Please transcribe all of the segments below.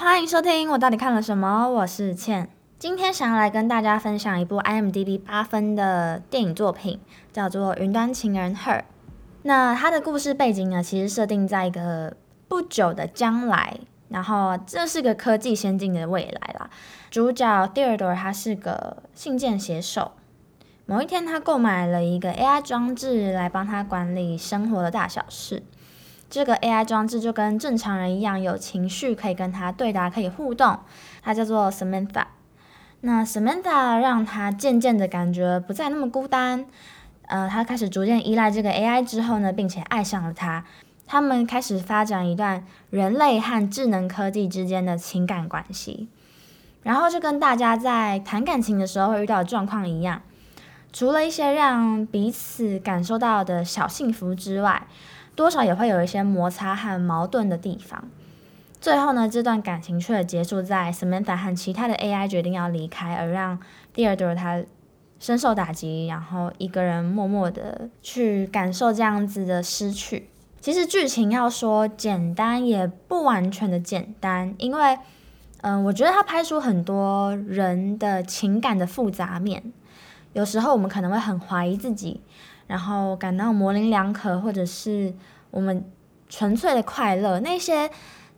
欢迎收听我到底看了什么？我是倩，今天想要来跟大家分享一部 IMDB 八分的电影作品，叫做《云端情人 Her》。那它的故事背景呢，其实设定在一个不久的将来，然后这是个科技先进的未来啦。主角 Theodore 他是个信件写手，某一天他购买了一个 AI 装置来帮他管理生活的大小事。这个 AI 装置就跟正常人一样，有情绪，可以跟他对答，可以互动。它叫做 Samantha。那 Samantha 让他渐渐的感觉不再那么孤单。呃，他开始逐渐依赖这个 AI 之后呢，并且爱上了他。他们开始发展一段人类和智能科技之间的情感关系。然后就跟大家在谈感情的时候会遇到的状况一样，除了一些让彼此感受到的小幸福之外。多少也会有一些摩擦和矛盾的地方。最后呢，这段感情却结束在 Samantha 和其他的 AI 决定要离开，而让 Theodore 他深受打击，然后一个人默默的去感受这样子的失去。其实剧情要说简单，也不完全的简单，因为嗯，我觉得他拍出很多人的情感的复杂面。有时候我们可能会很怀疑自己。然后感到模棱两可，或者是我们纯粹的快乐，那些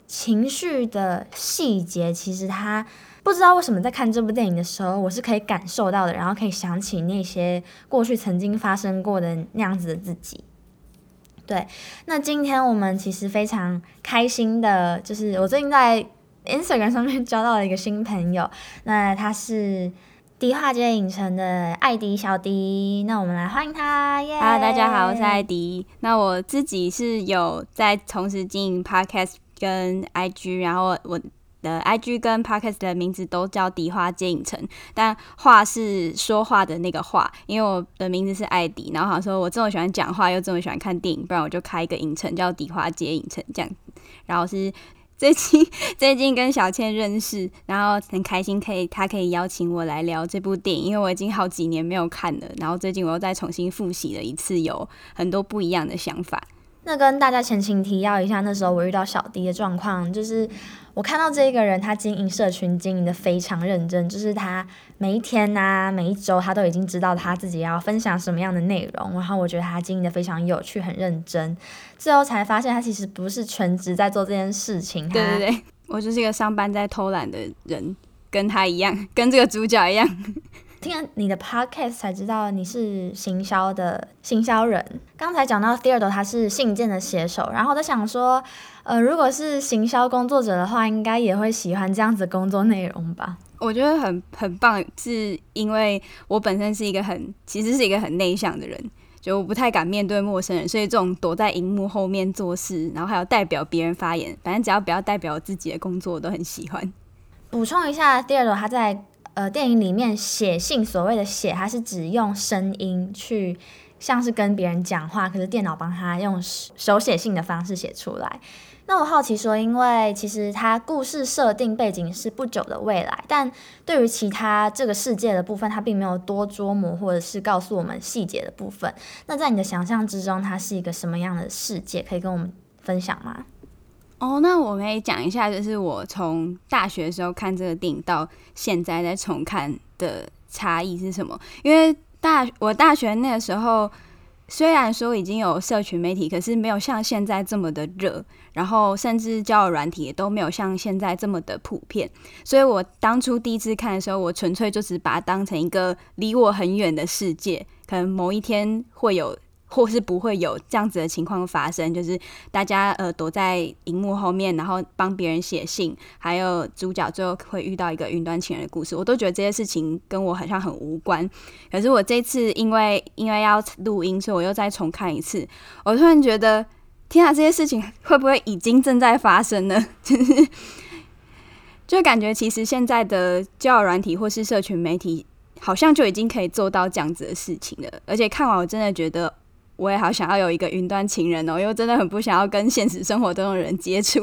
情绪的细节，其实他不知道为什么在看这部电影的时候，我是可以感受到的，然后可以想起那些过去曾经发生过的那样子的自己。对，那今天我们其实非常开心的，就是我最近在 Instagram 上面 交到了一个新朋友，那他是。迪化街影城的艾迪小迪，那我们来欢迎他。Hello，大家好，我是艾迪。那我自己是有在同时经营 Podcast 跟 IG，然后我的 IG 跟 Podcast 的名字都叫迪化街影城，但话是说话的那个话，因为我的名字是艾迪，然后好像说我这么喜欢讲话，又这么喜欢看电影，不然我就开一个影城叫迪化街影城这样，然后是。最近 最近跟小倩认识，然后很开心，可以她可以邀请我来聊这部电影，因为我已经好几年没有看了，然后最近我又再重新复习了一次，有很多不一样的想法。那跟大家前情提要一下，那时候我遇到小迪的状况，就是我看到这一个人，他经营社群经营的非常认真，就是他每一天呐，每一周他都已经知道他自己要分享什么样的内容，然后我觉得他经营的非常有趣，很认真。最后才发现，他其实不是全职在做这件事情。对对对，我就是一个上班在偷懒的人，跟他一样，跟这个主角一样。听了你的 podcast 才知道你是行销的行销人。刚才讲到 Theodore 他是信件的写手，然后我在想说，呃，如果是行销工作者的话，应该也会喜欢这样子工作内容吧？我觉得很很棒，是因为我本身是一个很其实是一个很内向的人，就我不太敢面对陌生人，所以这种躲在荧幕后面做事，然后还有代表别人发言，反正只要不要代表自己的工作，我都很喜欢。补充一下，Theodore 他在。呃，电影里面写信，所谓的写，他是只用声音去，像是跟别人讲话，可是电脑帮他用手写信的方式写出来。那我好奇说，因为其实它故事设定背景是不久的未来，但对于其他这个世界的部分，它并没有多琢磨，或者是告诉我们细节的部分。那在你的想象之中，它是一个什么样的世界？可以跟我们分享吗？哦，那我可以讲一下，就是我从大学的时候看这个电影到现在再重看的差异是什么？因为大我大学那个时候，虽然说已经有社群媒体，可是没有像现在这么的热，然后甚至交友软体也都没有像现在这么的普遍。所以我当初第一次看的时候，我纯粹就只把它当成一个离我很远的世界，可能某一天会有。或是不会有这样子的情况发生，就是大家呃躲在荧幕后面，然后帮别人写信，还有主角最后会遇到一个云端情人的故事，我都觉得这些事情跟我好像很无关。可是我这次因为因为要录音，所以我又再重看一次，我突然觉得，天啊，这些事情 会不会已经正在发生呢？就是就感觉其实现在的交友软体或是社群媒体，好像就已经可以做到这样子的事情了。而且看完我真的觉得。我也好想要有一个云端情人哦，因为真的很不想要跟现实生活中的人接触，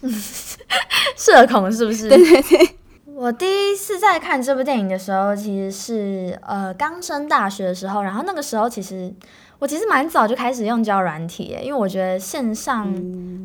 社恐是不是？对 对对。我第一次在看这部电影的时候，其实是呃刚升大学的时候，然后那个时候其实我其实蛮早就开始用交友软体，因为我觉得线上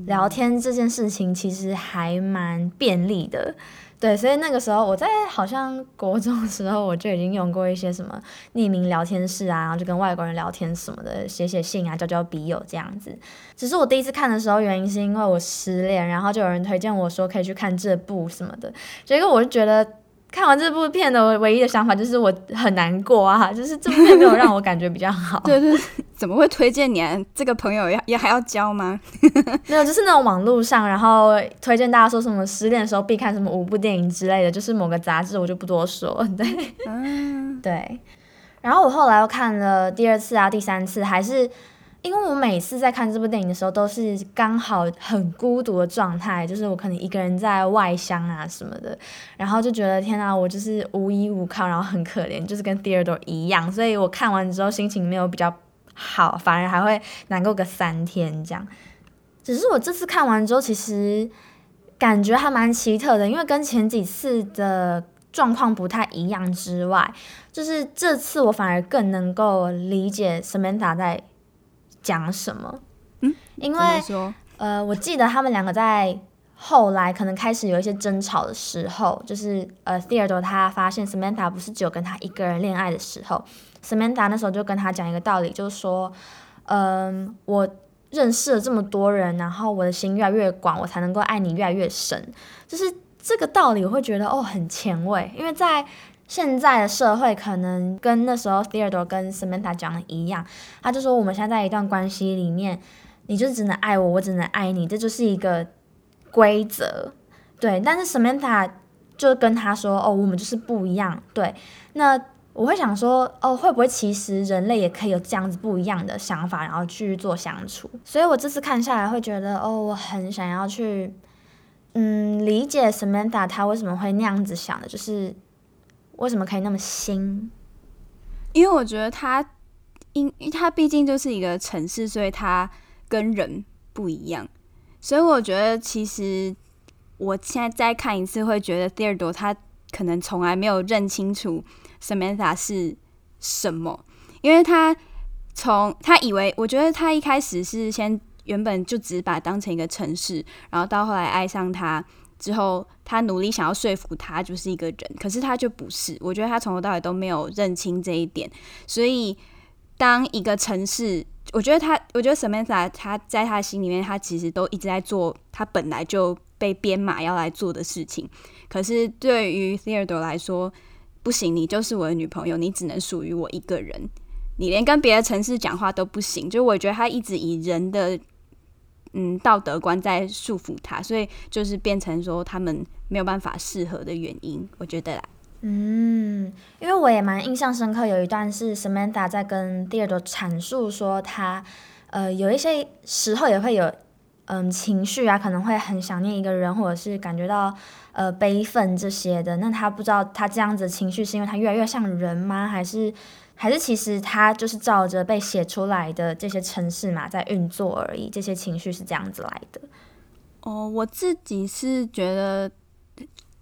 聊天这件事情其实还蛮便利的。对，所以那个时候我在好像国中的时候，我就已经用过一些什么匿名聊天室啊，然后就跟外国人聊天什么的，写写信啊，交交笔友这样子。只是我第一次看的时候，原因是因为我失恋，然后就有人推荐我说可以去看这部什么的，结果我就觉得。看完这部片的唯一的想法就是我很难过啊，就是这部片没有让我感觉比较好。对对，怎么会推荐你啊？这个朋友要也还要交吗？没有，就是那种网络上，然后推荐大家说什么失恋的时候必看什么五部电影之类的，就是某个杂志，我就不多说。对，嗯，对。然后我后来又看了第二次啊，第三次还是。因为我每次在看这部电影的时候，都是刚好很孤独的状态，就是我可能一个人在外乡啊什么的，然后就觉得天啊，我就是无依无靠，然后很可怜，就是跟 Theodore 一样，所以我看完之后心情没有比较好，反而还会难过个三天这样。只是我这次看完之后，其实感觉还蛮奇特的，因为跟前几次的状况不太一样之外，就是这次我反而更能够理解 Samantha 在。讲什么？嗯，因为呃，我记得他们两个在后来可能开始有一些争吵的时候，就是呃，Theodore 他发现 Samantha 不是只有跟他一个人恋爱的时候，Samantha 那时候就跟他讲一个道理，就是说，嗯，我认识了这么多人，然后我的心越来越广，我才能够爱你越来越深。就是这个道理，我会觉得哦，很前卫，因为在。现在的社会可能跟那时候 Theodore 跟 Samantha 讲的一样，他就说我们现在在一段关系里面，你就只能爱我，我只能爱你，这就是一个规则，对。但是 Samantha 就跟他说，哦，我们就是不一样，对。那我会想说，哦，会不会其实人类也可以有这样子不一样的想法，然后去做相处？所以我这次看下来会觉得，哦，我很想要去，嗯，理解 Samantha 他为什么会那样子想的，就是。为什么可以那么新？因为我觉得他，因因为他毕竟就是一个城市，所以他跟人不一样。所以我觉得，其实我现在再看一次，会觉得 Theodore 他可能从来没有认清楚 Samantha 是什么，因为他从他以为，我觉得他一开始是先原本就只把当成一个城市，然后到后来爱上他。之后，他努力想要说服他就是一个人，可是他就不是。我觉得他从头到尾都没有认清这一点。所以，当一个城市，我觉得他，我觉得 Samantha 他在他心里面，他其实都一直在做他本来就被编码要来做的事情。可是对于 Theodore 来说，不行，你就是我的女朋友，你只能属于我一个人，你连跟别的城市讲话都不行。就我觉得他一直以人的。嗯，道德观在束缚他，所以就是变成说他们没有办法适合的原因，我觉得啦。嗯，因为我也蛮印象深刻，有一段是 Samantha 在跟 Theodore 阐述说，他呃有一些时候也会有嗯情绪啊，可能会很想念一个人，或者是感觉到呃悲愤这些的。那他不知道他这样子情绪是因为他越来越像人吗？还是？还是其实他就是照着被写出来的这些城市嘛在运作而已，这些情绪是这样子来的。哦，我自己是觉得，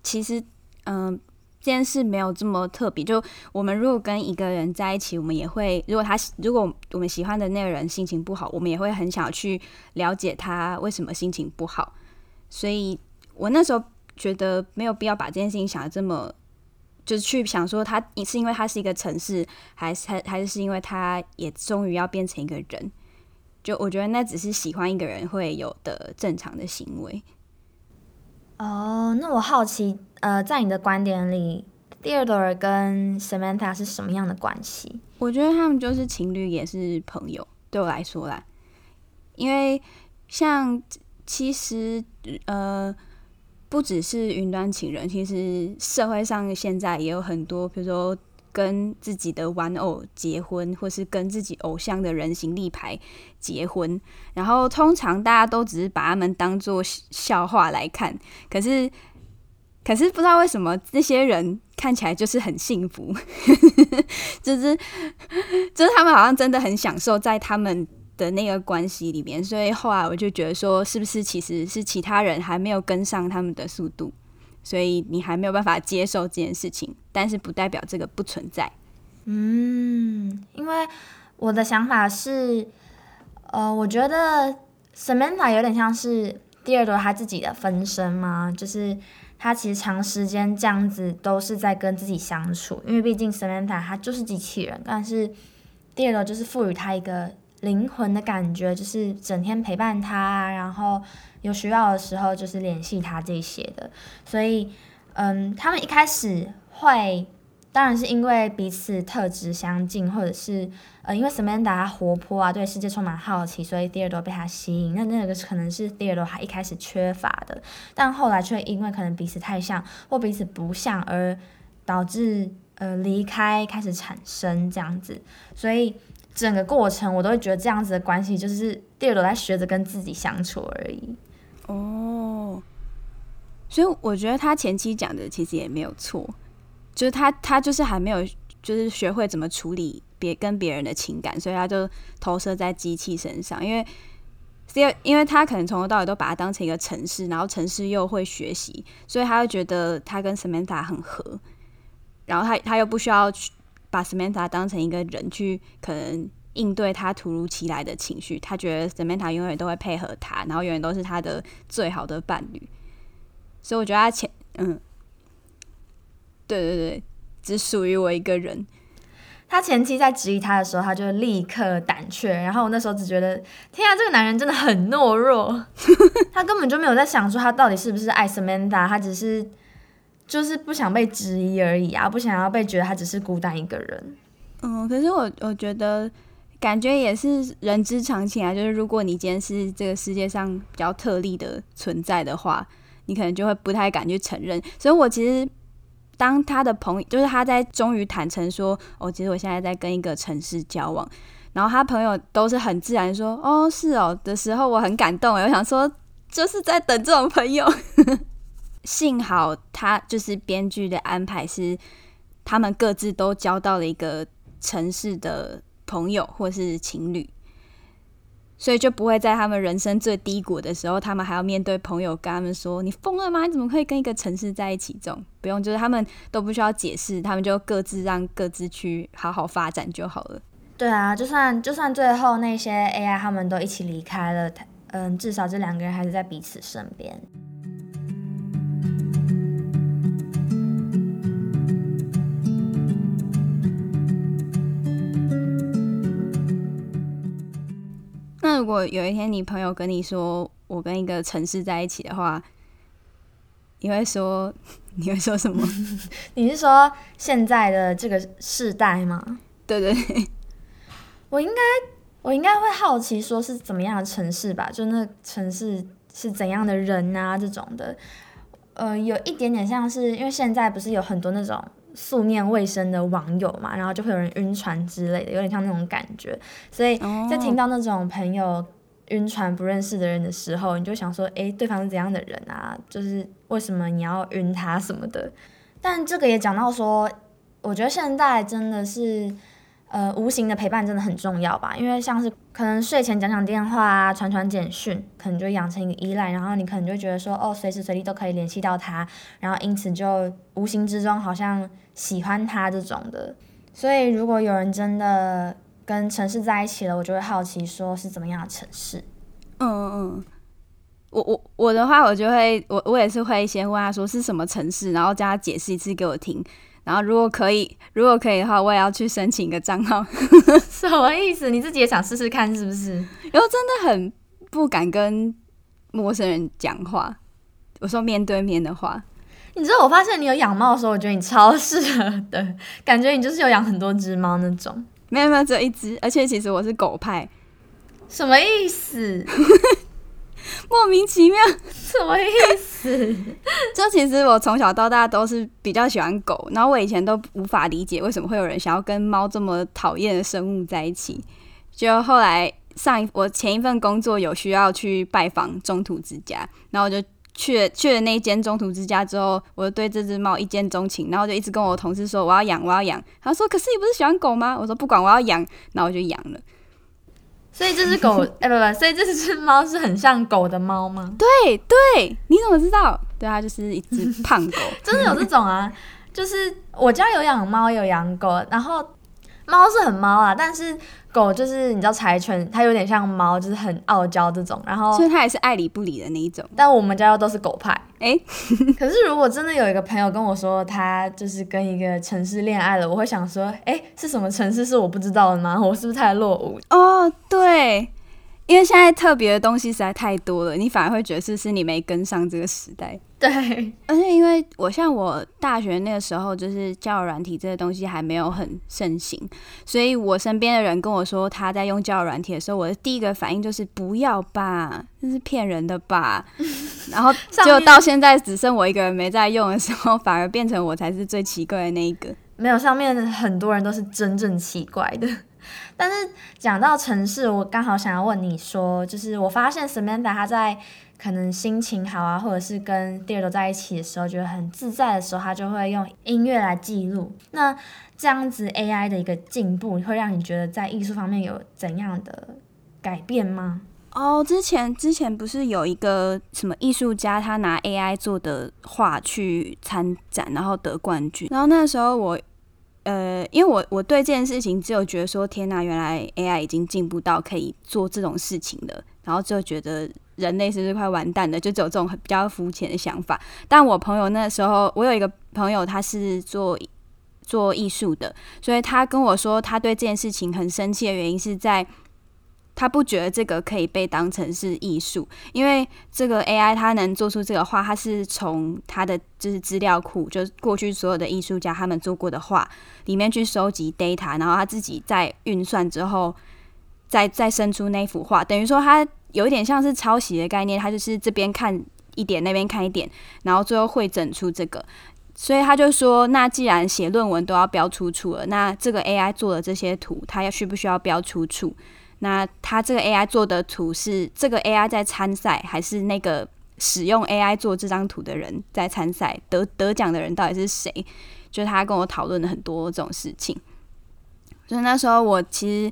其实嗯，这件事没有这么特别。就我们如果跟一个人在一起，我们也会，如果他如果我们喜欢的那个人心情不好，我们也会很想去了解他为什么心情不好。所以我那时候觉得没有必要把这件事情想的这么。就是去想说，他是因为他是一个城市，还是还还是是因为他也终于要变成一个人？就我觉得那只是喜欢一个人会有的正常的行为。哦，那我好奇，呃，在你的观点里，Theodore 跟 Samantha 是什么样的关系？我觉得他们就是情侣，也是朋友。对我来说啦，因为像其实呃。不只是云端情人，其实社会上现在也有很多，比如说跟自己的玩偶结婚，或是跟自己偶像的人形立牌结婚。然后通常大家都只是把他们当做笑话来看，可是可是不知道为什么这些人看起来就是很幸福，就是 就是他们好像真的很享受在他们。的那个关系里面，所以后来我就觉得说，是不是其实是其他人还没有跟上他们的速度，所以你还没有办法接受这件事情，但是不代表这个不存在。嗯，因为我的想法是，呃，我觉得 Samantha 有点像是第二朵他自己的分身嘛，就是他其实长时间这样子都是在跟自己相处，因为毕竟 Samantha 他就是机器人，但是第二朵就是赋予他一个灵魂的感觉，就是整天陪伴他，然后有需要的时候就是联系他这些的，所以，嗯，他们一开始会。当然是因为彼此特质相近，或者是呃，因为 Samantha 活泼啊，对世界充满好奇，所以蒂尔多被他吸引。那那个可能是 Theodore 他一开始缺乏的，但后来却因为可能彼此太像或彼此不像，而导致呃离开开始产生这样子。所以整个过程我都会觉得这样子的关系就是第二朵在学着跟自己相处而已。哦，所以我觉得他前期讲的其实也没有错。就是他，他就是还没有，就是学会怎么处理别跟别人的情感，所以他就投射在机器身上。因为，因为，因为他可能从头到尾都把它当成一个城市，然后城市又会学习，所以他会觉得他跟 Samantha 很合。然后他他又不需要去把 Samantha 当成一个人去，可能应对他突如其来的情绪。他觉得 Samantha 永远都会配合他，然后永远都是他的最好的伴侣。所以我觉得他前嗯。对对对，只属于我一个人。他前期在质疑他的时候，他就立刻胆怯。然后我那时候只觉得，天啊，这个男人真的很懦弱。他根本就没有在想说他到底是不是爱 Samantha，他只是就是不想被质疑而已啊，不想要被觉得他只是孤单一个人。嗯，可是我我觉得感觉也是人之常情啊，就是如果你今天是这个世界上比较特例的存在的话，你可能就会不太敢去承认。所以我其实。当他的朋友，就是他在终于坦诚说：“哦，其实我现在在跟一个城市交往。”然后他朋友都是很自然说：“哦，是哦。”的时候，我很感动。我想说，就是在等这种朋友。幸好他就是编剧的安排是，他们各自都交到了一个城市的朋友或是情侣。所以就不会在他们人生最低谷的时候，他们还要面对朋友跟他们说：“你疯了吗？你怎么可以跟一个城市在一起？”这种不用，就是他们都不需要解释，他们就各自让各自去好好发展就好了。对啊，就算就算最后那些 AI 他们都一起离开了，嗯，至少这两个人还是在彼此身边。那如果有一天你朋友跟你说我跟一个城市在一起的话，你会说 你会说什么？你是说现在的这个世代吗？对对，我应该我应该会好奇说是怎么样的城市吧？就那城市是怎样的人啊？这种的，呃，有一点点像是因为现在不是有很多那种。素面卫生的网友嘛，然后就会有人晕船之类的，有点像那种感觉。所以在听到那种朋友晕船不认识的人的时候，你就想说，诶，对方是怎样的人啊？就是为什么你要晕他什么的？但这个也讲到说，我觉得现在真的是。呃，无形的陪伴真的很重要吧？因为像是可能睡前讲讲电话啊，传传简讯，可能就养成一个依赖，然后你可能就觉得说，哦，随时随地都可以联系到他，然后因此就无形之中好像喜欢他这种的。所以如果有人真的跟城市在一起了，我就会好奇说是怎么样的城市。嗯嗯嗯，我我我的话，我就会我我也是会先问他说是什么城市，然后叫他解释一次给我听。然后如果可以，如果可以的话，我也要去申请一个账号。什么意思？你自己也想试试看是不是？然后真的很不敢跟陌生人讲话。我说面对面的话，你知道我发现你有养猫的时候，我觉得你超适合的，感觉你就是有养很多只猫那种。没有没有，只有一只，而且其实我是狗派。什么意思？莫名其妙，什么意思？就其实我从小到大都是比较喜欢狗，然后我以前都无法理解为什么会有人想要跟猫这么讨厌的生物在一起。就后来上一我前一份工作有需要去拜访中途之家，然后我就去了去了那间中途之家之后，我就对这只猫一见钟情，然后就一直跟我同事说我要养我要养。他说可是你不是喜欢狗吗？我说不管我要养，然后我就养了。所以这只狗，哎不不，所以这只猫是很像狗的猫吗？对对，你怎么知道？对啊，就是一只胖狗，真的有这种啊？就是我家有养猫有养狗，然后猫是很猫啊，但是狗就是你知道柴犬，它有点像猫，就是很傲娇这种。然后所以它也是爱理不理的那一种。但我们家都是狗派。哎、可是如果真的有一个朋友跟我说他就是跟一个城市恋爱了，我会想说，哎、是什么城市是我不知道的吗？我是不是太落伍？哦，对，因为现在特别的东西实在太多了，你反而会觉得是不是你没跟上这个时代。对，而且因为我像我大学那个时候，就是交友软体这个东西还没有很盛行，所以我身边的人跟我说他在用交友软体的时候，我的第一个反应就是不要吧，这是骗人的吧。然后就到现在只剩我一个人没在用的时候，反而变成我才是最奇怪的那一个。没有上面很多人都是真正奇怪的。但是讲到城市，我刚好想要问你说，就是我发现 Samantha 她在可能心情好啊，或者是跟 d e a r 在一起的时候，觉得很自在的时候，她就会用音乐来记录。那这样子 AI 的一个进步，会让你觉得在艺术方面有怎样的改变吗？哦，之前之前不是有一个什么艺术家，他拿 AI 做的画去参展，然后得冠军。然后那时候我，呃，因为我我对这件事情只有觉得说，天哪，原来 AI 已经进步到可以做这种事情了，然后就觉得人类是不是快完蛋了？就只有这种比较肤浅的想法。但我朋友那时候，我有一个朋友，他是做做艺术的，所以他跟我说，他对这件事情很生气的原因是在。他不觉得这个可以被当成是艺术，因为这个 AI 它能做出这个画，它是从它的就是资料库，就是过去所有的艺术家他们做过的画里面去收集 data，然后他自己在运算之后，再再生出那幅画，等于说它有一点像是抄袭的概念，它就是这边看一点，那边看一点，然后最后会整出这个。所以他就说，那既然写论文都要标出处了，那这个 AI 做的这些图，它要需不需要标出处？那他这个 AI 做的图是这个 AI 在参赛，还是那个使用 AI 做这张图的人在参赛？得得奖的人到底是谁？就他跟我讨论了很多这种事情。所以那时候我其实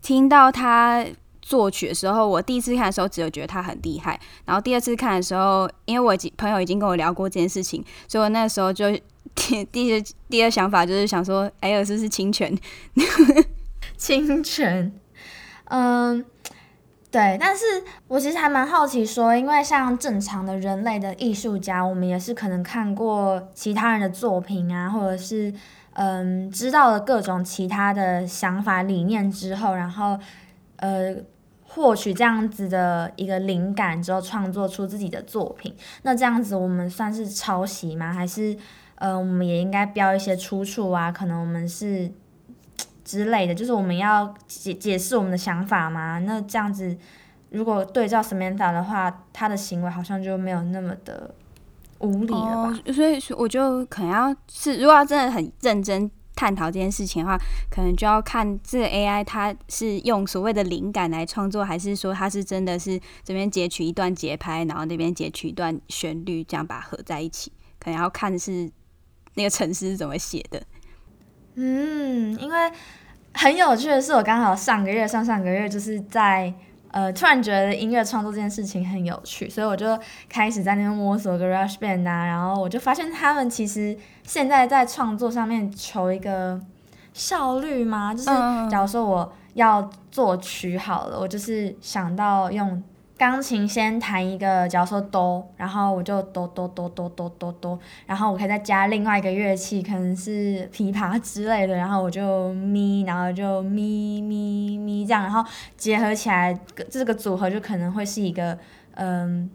听到他作曲的时候，我第一次看的时候只有觉得他很厉害，然后第二次看的时候，因为我朋友已经跟我聊过这件事情，所以我那时候就第 第一第二想法就是想说，哎呀，是不是侵权？侵权，嗯，对，但是我其实还蛮好奇说，因为像正常的人类的艺术家，我们也是可能看过其他人的作品啊，或者是嗯，知道了各种其他的想法理念之后，然后呃。获取这样子的一个灵感之后，创作出自己的作品。那这样子，我们算是抄袭吗？还是，呃，我们也应该标一些出处啊？可能我们是之类的，就是我们要解解释我们的想法吗？那这样子，如果对照 Samantha 的话，他的行为好像就没有那么的无理了吧？所以我就可能要是，如果要真的很认真探讨这件事情的话，可能就要看这个 AI 它是用所谓的灵感来创作，还是说它是真的是这边截取一段节拍，然后那边截取一段旋律，这样把它合在一起，可能要看是那个程式是怎么写的。嗯，因为很有趣的是，我刚好上个月、上上个月就是在呃，突然觉得音乐创作这件事情很有趣，所以我就开始在那边摸索个 Rush Band 啊，然后我就发现他们其实现在在创作上面求一个效率嘛？就是嗯假如说我要作曲好了，我就是想到用。钢琴先弹一个，假如说哆，然后我就哆哆哆哆哆哆哆，然后我可以再加另外一个乐器，可能是琵琶之类的，然后我就咪，然后就咪咪咪这样，然后结合起来，这个组合就可能会是一个，嗯，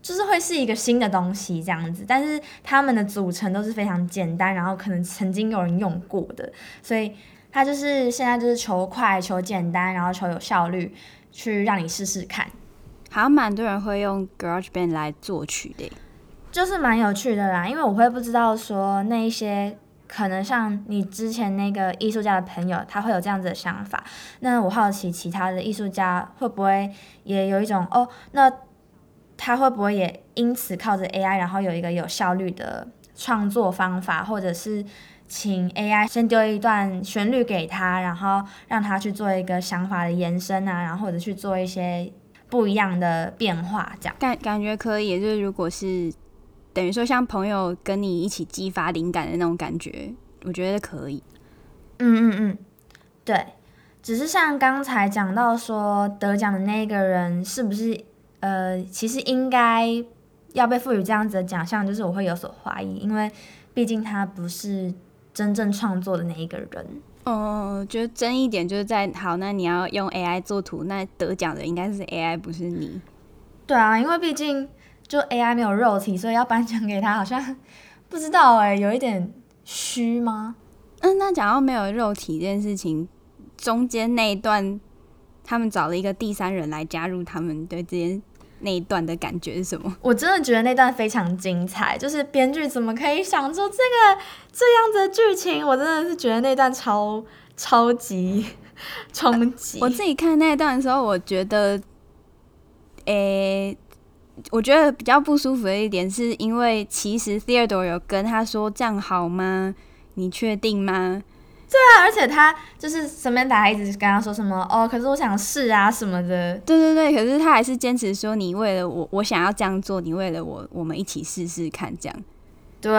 就是会是一个新的东西这样子。但是它们的组成都是非常简单，然后可能曾经有人用过的，所以它就是现在就是求快、求简单，然后求有效率，去让你试试看。好像蛮多人会用 GarageBand 来作曲的，就是蛮有趣的啦，因为我会不知道说那一些可能像你之前那个艺术家的朋友，他会有这样子的想法。那我好奇其他的艺术家会不会也有一种哦，那他会不会也因此靠着 AI，然后有一个有效率的创作方法，或者是请 AI 先丢一段旋律给他，然后让他去做一个想法的延伸啊，然后或者去做一些不一样的变化，这样。感感觉可以，就是如果是等于说像朋友跟你一起激发灵感的那种感觉，我觉得可以。嗯嗯嗯，对，只是像刚才讲到说得奖的那个人是不是呃，其实应该要被赋予这样子的奖项，就是我会有所怀疑，因为毕竟他不是真正创作的那一个人。哦，觉得争议点就是在好，那你要用 AI 做图，那得奖的应该是 AI，不是你。对啊，因为毕竟就 AI 没有肉体，所以要颁奖给他，好像不知道哎，有一点虚吗？嗯，那讲到没有肉体这件事情，中间那一段，他们找了一个第三人来加入他们对这件那一段的感觉是什么？我真的觉得那段非常精彩，就是编剧怎么可以想出这个这样子的剧情？我真的是觉得那段超超级 冲击。我自己看那段的时候，我觉得，诶，我觉得比较不舒服的一点，是因为其实 Theodore 有跟他说这样好吗？你确定吗？对啊，而且他就是 Samantha 还一直跟他说什么哦，可是我想试啊什么的。对对对，可是他还是坚持说你为了我，我想要这样做，你为了我，我们一起试试看这样。对，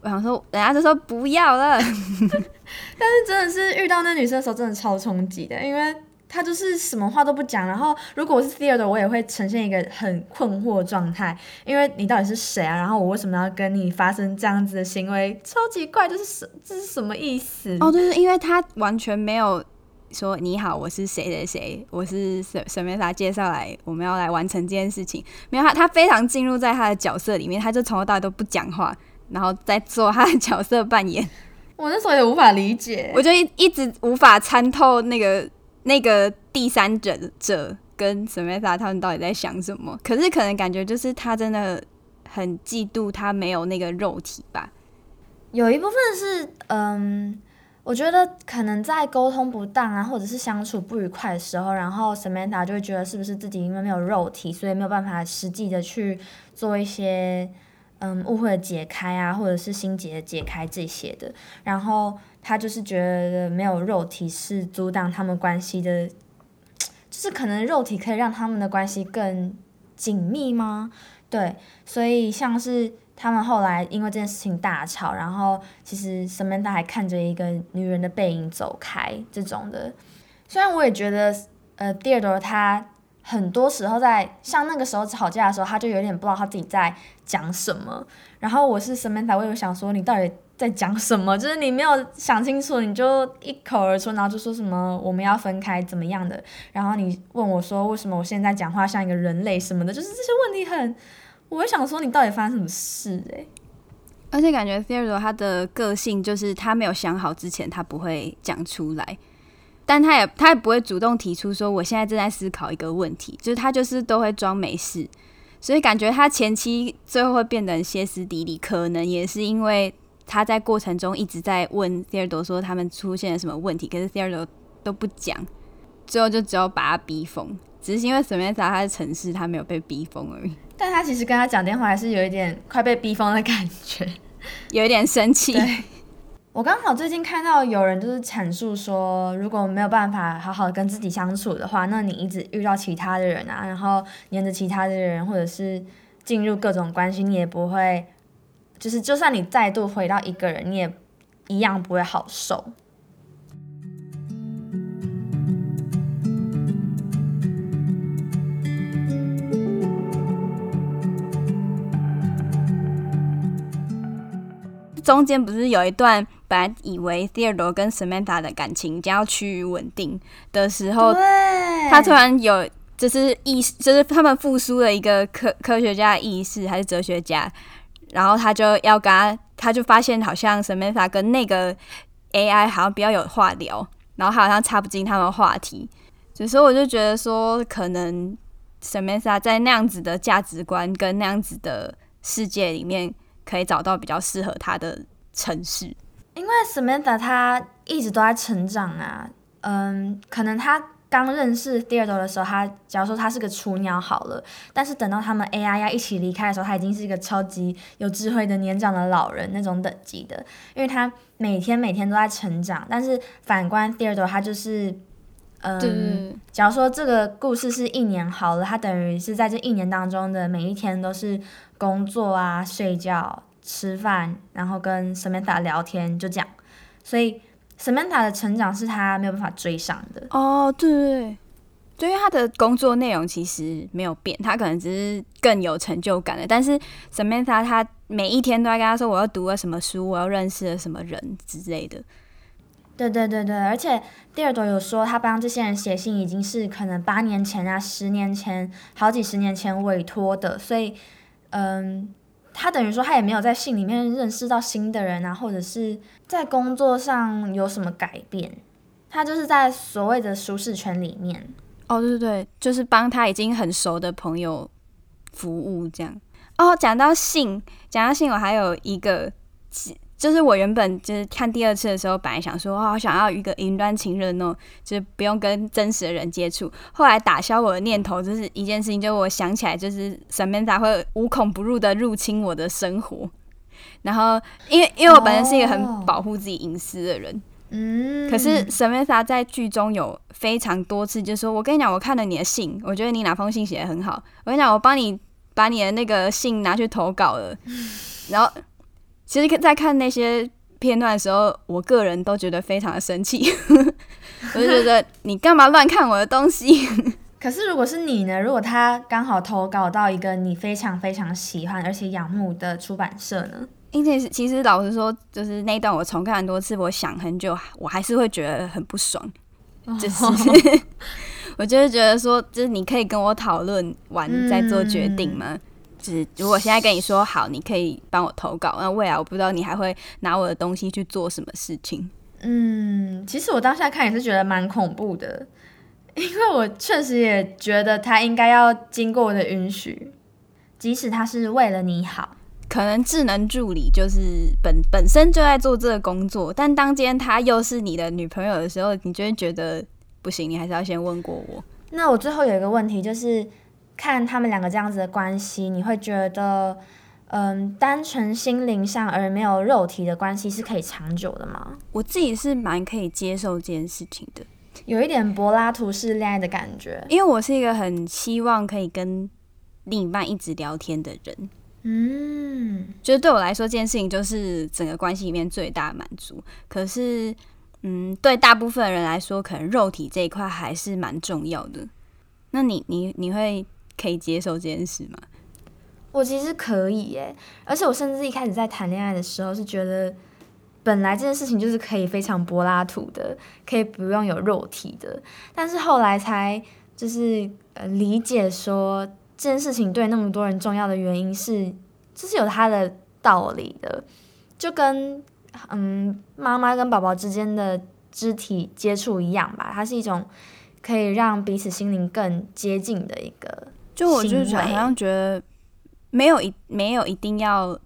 我想说，人家就说不要了。但是真的是遇到那女生的时候，真的超冲击的，因为。他就是什么话都不讲，然后如果我是 Theodore，我也会呈现一个很困惑状态，因为你到底是谁啊？然后我为什么要跟你发生这样子的行为？超级怪，这是什这是什么意思？哦，就是因为他完全没有说你好，我是谁谁谁，我是什什么他介绍来，我们要来完成这件事情。没有他，他非常进入在他的角色里面，他就从头到尾都不讲话，然后在做他的角色扮演。我那时候也无法理解，我就一一直无法参透那个。那个第三者者跟 Samantha 他们到底在想什么？可是可能感觉就是他真的很嫉妒他没有那个肉体吧。有一部分是，嗯，我觉得可能在沟通不当啊，或者是相处不愉快的时候，然后 Samantha 就会觉得是不是自己因为没有肉体，所以没有办法实际的去做一些嗯误会的解开啊，或者是心结的解开这些的，然后。他就是觉得没有肉体是阻挡他们关系的，就是可能肉体可以让他们的关系更紧密吗？对，所以像是他们后来因为这件事情大吵，然后其实 Samantha 还看着一个女人的背影走开这种的。虽然我也觉得，呃，Theodore 他很多时候在像那个时候吵架的时候，他就有点不知道他自己在讲什么。然后我是 Samantha，我有想说你到底。在讲什么？就是你没有想清楚，你就一口而出，然后就说什么我们要分开怎么样的？然后你问我说为什么我现在讲话像一个人类什么的？就是这些问题很，我会想说你到底发生什么事？诶。而且感觉 Theodore 他的个性就是他没有想好之前他不会讲出来，但他也他也不会主动提出说我现在正在思考一个问题，就是他就是都会装没事，所以感觉他前期最后会变得歇斯底里，可能也是因为。他在过程中一直在问 Theodore 说他们出现了什么问题，可是 Theodore 都不讲，最后就只有把他逼疯。只是因为 Samantha 他是城市，他没有被逼疯而已。但他其实跟他讲电话还是有一点快被逼疯的感觉，有一点生气。我刚好最近看到有人就是阐述说，如果没有办法好好跟自己相处的话，那你一直遇到其他的人啊，然后黏着其他的人，或者是进入各种关系，你也不会。就是，就算你再度回到一个人，你也一样不会好受。中间不是有一段，本来以为 Theodore 跟 Samantha 的感情将要趋于稳定的时候，他突然有就是意识，就是他们复苏了一个科科学家的意识，还是哲学家。然后他就要跟他，他就发现好像 Samantha 跟那个 AI 好像比较有话聊，然后他好像插不进他们话题，所以我就觉得说，可能 Samantha 在那样子的价值观跟那样子的世界里面，可以找到比较适合他的城市。因为 Samantha 他一直都在成长啊，嗯，可能他。刚认识 Theodore 的时候，他假如说他是个雏鸟好了，但是等到他们 AI 要一起离开的时候，他已经是一个超级有智慧的年长的老人那种等级的，因为他每天每天都在成长。但是反观 Theodore，他就是，嗯，假如说这个故事是一年好了，他等于是在这一年当中的每一天都是工作啊、睡觉、吃饭，然后跟 Samantha 聊天，就这样。所以 Samantha 的成长是他没有办法追上的。哦，对对对，就因为他的工作内容其实没有变，他可能只是更有成就感了。但是 Samantha 他每一天都在跟他说：“我要读了什么书，我要认识了什么人之类的。”对对对对，而且第二朵有说，他帮这些人写信已经是可能八年前啊、十年前、好几十年前委托的，所以，嗯，他等于说他也没有在信里面认识到新的人啊，或者是在工作上有什么改变，他就是在所谓的舒适圈里面。哦，对对对，就是帮他已经很熟的朋友服务这样。哦，讲到信，讲到信，我还有一个。就是我原本就是看第二次的时候，本来想说，我想要一个云端情人哦，就是不用跟真实的人接触。后来打消我的念头，就是一件事情，就我想起来，就是 Samantha 会无孔不入的入侵我的生活。然后，因为因为我本身是一个很保护自己隐私的人，嗯，可是 Samantha 在剧中有非常多次就说：“我跟你讲，我看了你的信，我觉得你哪封信写的很好。我跟你讲，我帮你把你的那个信拿去投稿了。”然后。其实，在看那些片段的时候，我个人都觉得非常的生气。我就觉得 你干嘛乱看我的东西？可是，如果是你呢？如果他刚好投稿到一个你非常非常喜欢而且仰慕的出版社呢？因为其实老实说，就是那一段我重看很多次，我想很久，我还是会觉得很不爽。就是，我就是觉得说，就是你可以跟我讨论完再做决定吗？是，如果现在跟你说好，你可以帮我投稿，那未来我不知道你还会拿我的东西去做什么事情。嗯，其实我当下看也是觉得蛮恐怖的，因为我确实也觉得他应该要经过我的允许，即使他是为了你好。可能智能助理就是本本身就在做这个工作，但当今天他又是你的女朋友的时候，你就会觉得不行，你还是要先问过我。那我最后有一个问题就是。看他们两个这样子的关系，你会觉得，嗯，单纯心灵上而没有肉体的关系是可以长久的吗？我自己是蛮可以接受这件事情的，有一点柏拉图式恋爱的感觉。因为我是一个很希望可以跟另一半一直聊天的人，嗯，就是对我来说，这件事情就是整个关系里面最大的满足。可是，嗯，对大部分人来说，可能肉体这一块还是蛮重要的。那你，你，你会？可以接受这件事吗？我其实可以耶，而且我甚至一开始在谈恋爱的时候是觉得，本来这件事情就是可以非常柏拉图的，可以不用有肉体的。但是后来才就是呃理解说这件事情对那么多人重要的原因是，这是有它的道理的，就跟嗯妈妈跟宝宝之间的肢体接触一样吧，它是一种可以让彼此心灵更接近的一个。就我就是好像觉得没有一没有一定要，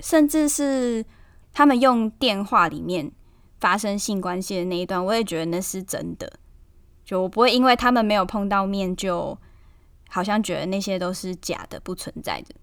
甚至是他们用电话里面发生性关系的那一段，我也觉得那是真的。就我不会因为他们没有碰到面，就好像觉得那些都是假的、不存在的。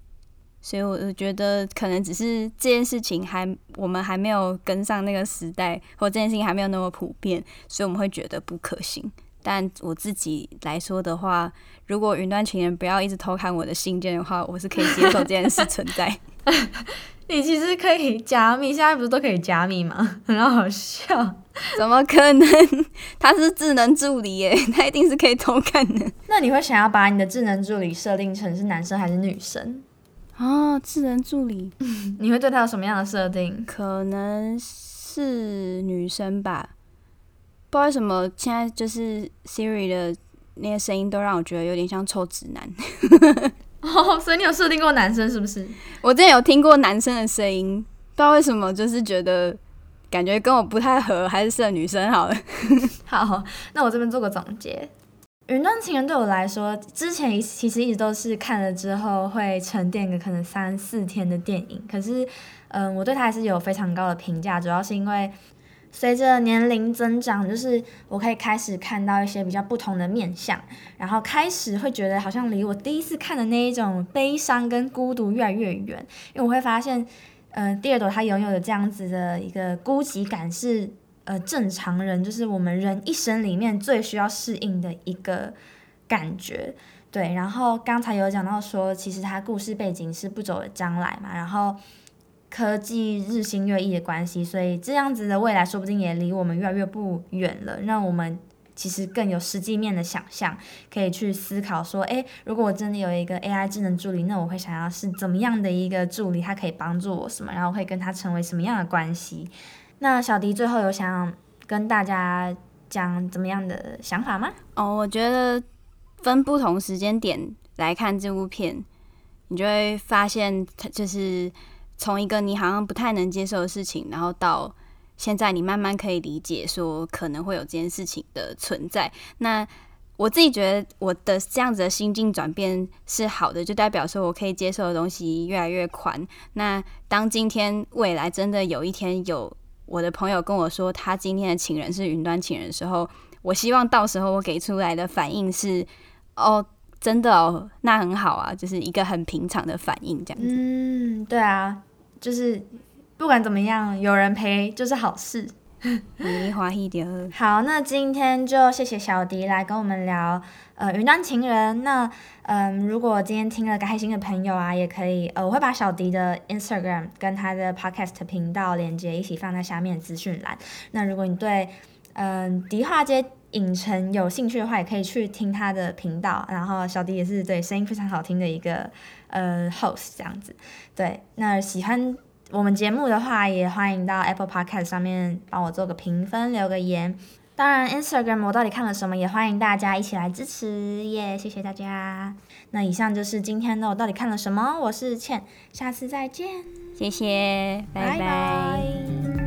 所以我就觉得可能只是这件事情还我们还没有跟上那个时代，或这件事情还没有那么普遍，所以我们会觉得不可行。但我自己来说的话，如果云端情人不要一直偷看我的信件的话，我是可以接受这件事存在。你其实可以加密，现在不是都可以加密吗？很好笑，怎么可能？他是智能助理耶，他一定是可以偷看的。那你会想要把你的智能助理设定成是男生还是女生？哦，智能助理，你会对他有什么样的设定？可能是女生吧。不知道为什么现在就是 Siri 的那些声音都让我觉得有点像臭直男。哦，所以你有设定过男生是不是？我之前有听过男生的声音，不知道为什么就是觉得感觉跟我不太合，还是设女生好了。好，那我这边做个总结。云端情人对我来说，之前其实一直都是看了之后会沉淀个可能三四天的电影，可是嗯，我对它还是有非常高的评价，主要是因为。随着年龄增长，就是我可以开始看到一些比较不同的面相，然后开始会觉得好像离我第一次看的那一种悲伤跟孤独越来越远，因为我会发现，呃，第二朵他拥有的这样子的一个孤寂感是呃正常人，就是我们人一生里面最需要适应的一个感觉。对，然后刚才有讲到说，其实他故事背景是不走的将来嘛，然后。科技日新月异的关系，所以这样子的未来说不定也离我们越来越不远了。让我们其实更有实际面的想象，可以去思考说，诶，如果我真的有一个 AI 智能助理，那我会想要是怎么样的一个助理，他可以帮助我什么，然后会跟他成为什么样的关系？那小迪最后有想跟大家讲怎么样的想法吗？哦，我觉得分不同时间点来看这部片，你就会发现它就是。从一个你好像不太能接受的事情，然后到现在你慢慢可以理解说可能会有这件事情的存在。那我自己觉得我的这样子的心境转变是好的，就代表说我可以接受的东西越来越宽。那当今天未来真的有一天有我的朋友跟我说他今天的情人是云端情人的时候，我希望到时候我给出来的反应是哦。真的哦，那很好啊，就是一个很平常的反应，这样子。嗯，对啊，就是不管怎么样，有人陪就是好事。你华一点。好，那今天就谢谢小迪来跟我们聊呃云端情人。那嗯，如果今天听了开心的朋友啊，也可以呃，我会把小迪的 Instagram 跟他的 Podcast 频道连接一起放在下面资讯栏。那如果你对嗯迪化街。影城有兴趣的话，也可以去听他的频道。然后小迪也是对声音非常好听的一个呃 host 这样子。对，那喜欢我们节目的话，也欢迎到 Apple Podcast 上面帮我做个评分，留个言。当然 Instagram 我到底看了什么，也欢迎大家一起来支持耶！谢谢大家。那以上就是今天的我到底看了什么。我是倩，下次再见。谢谢，拜拜。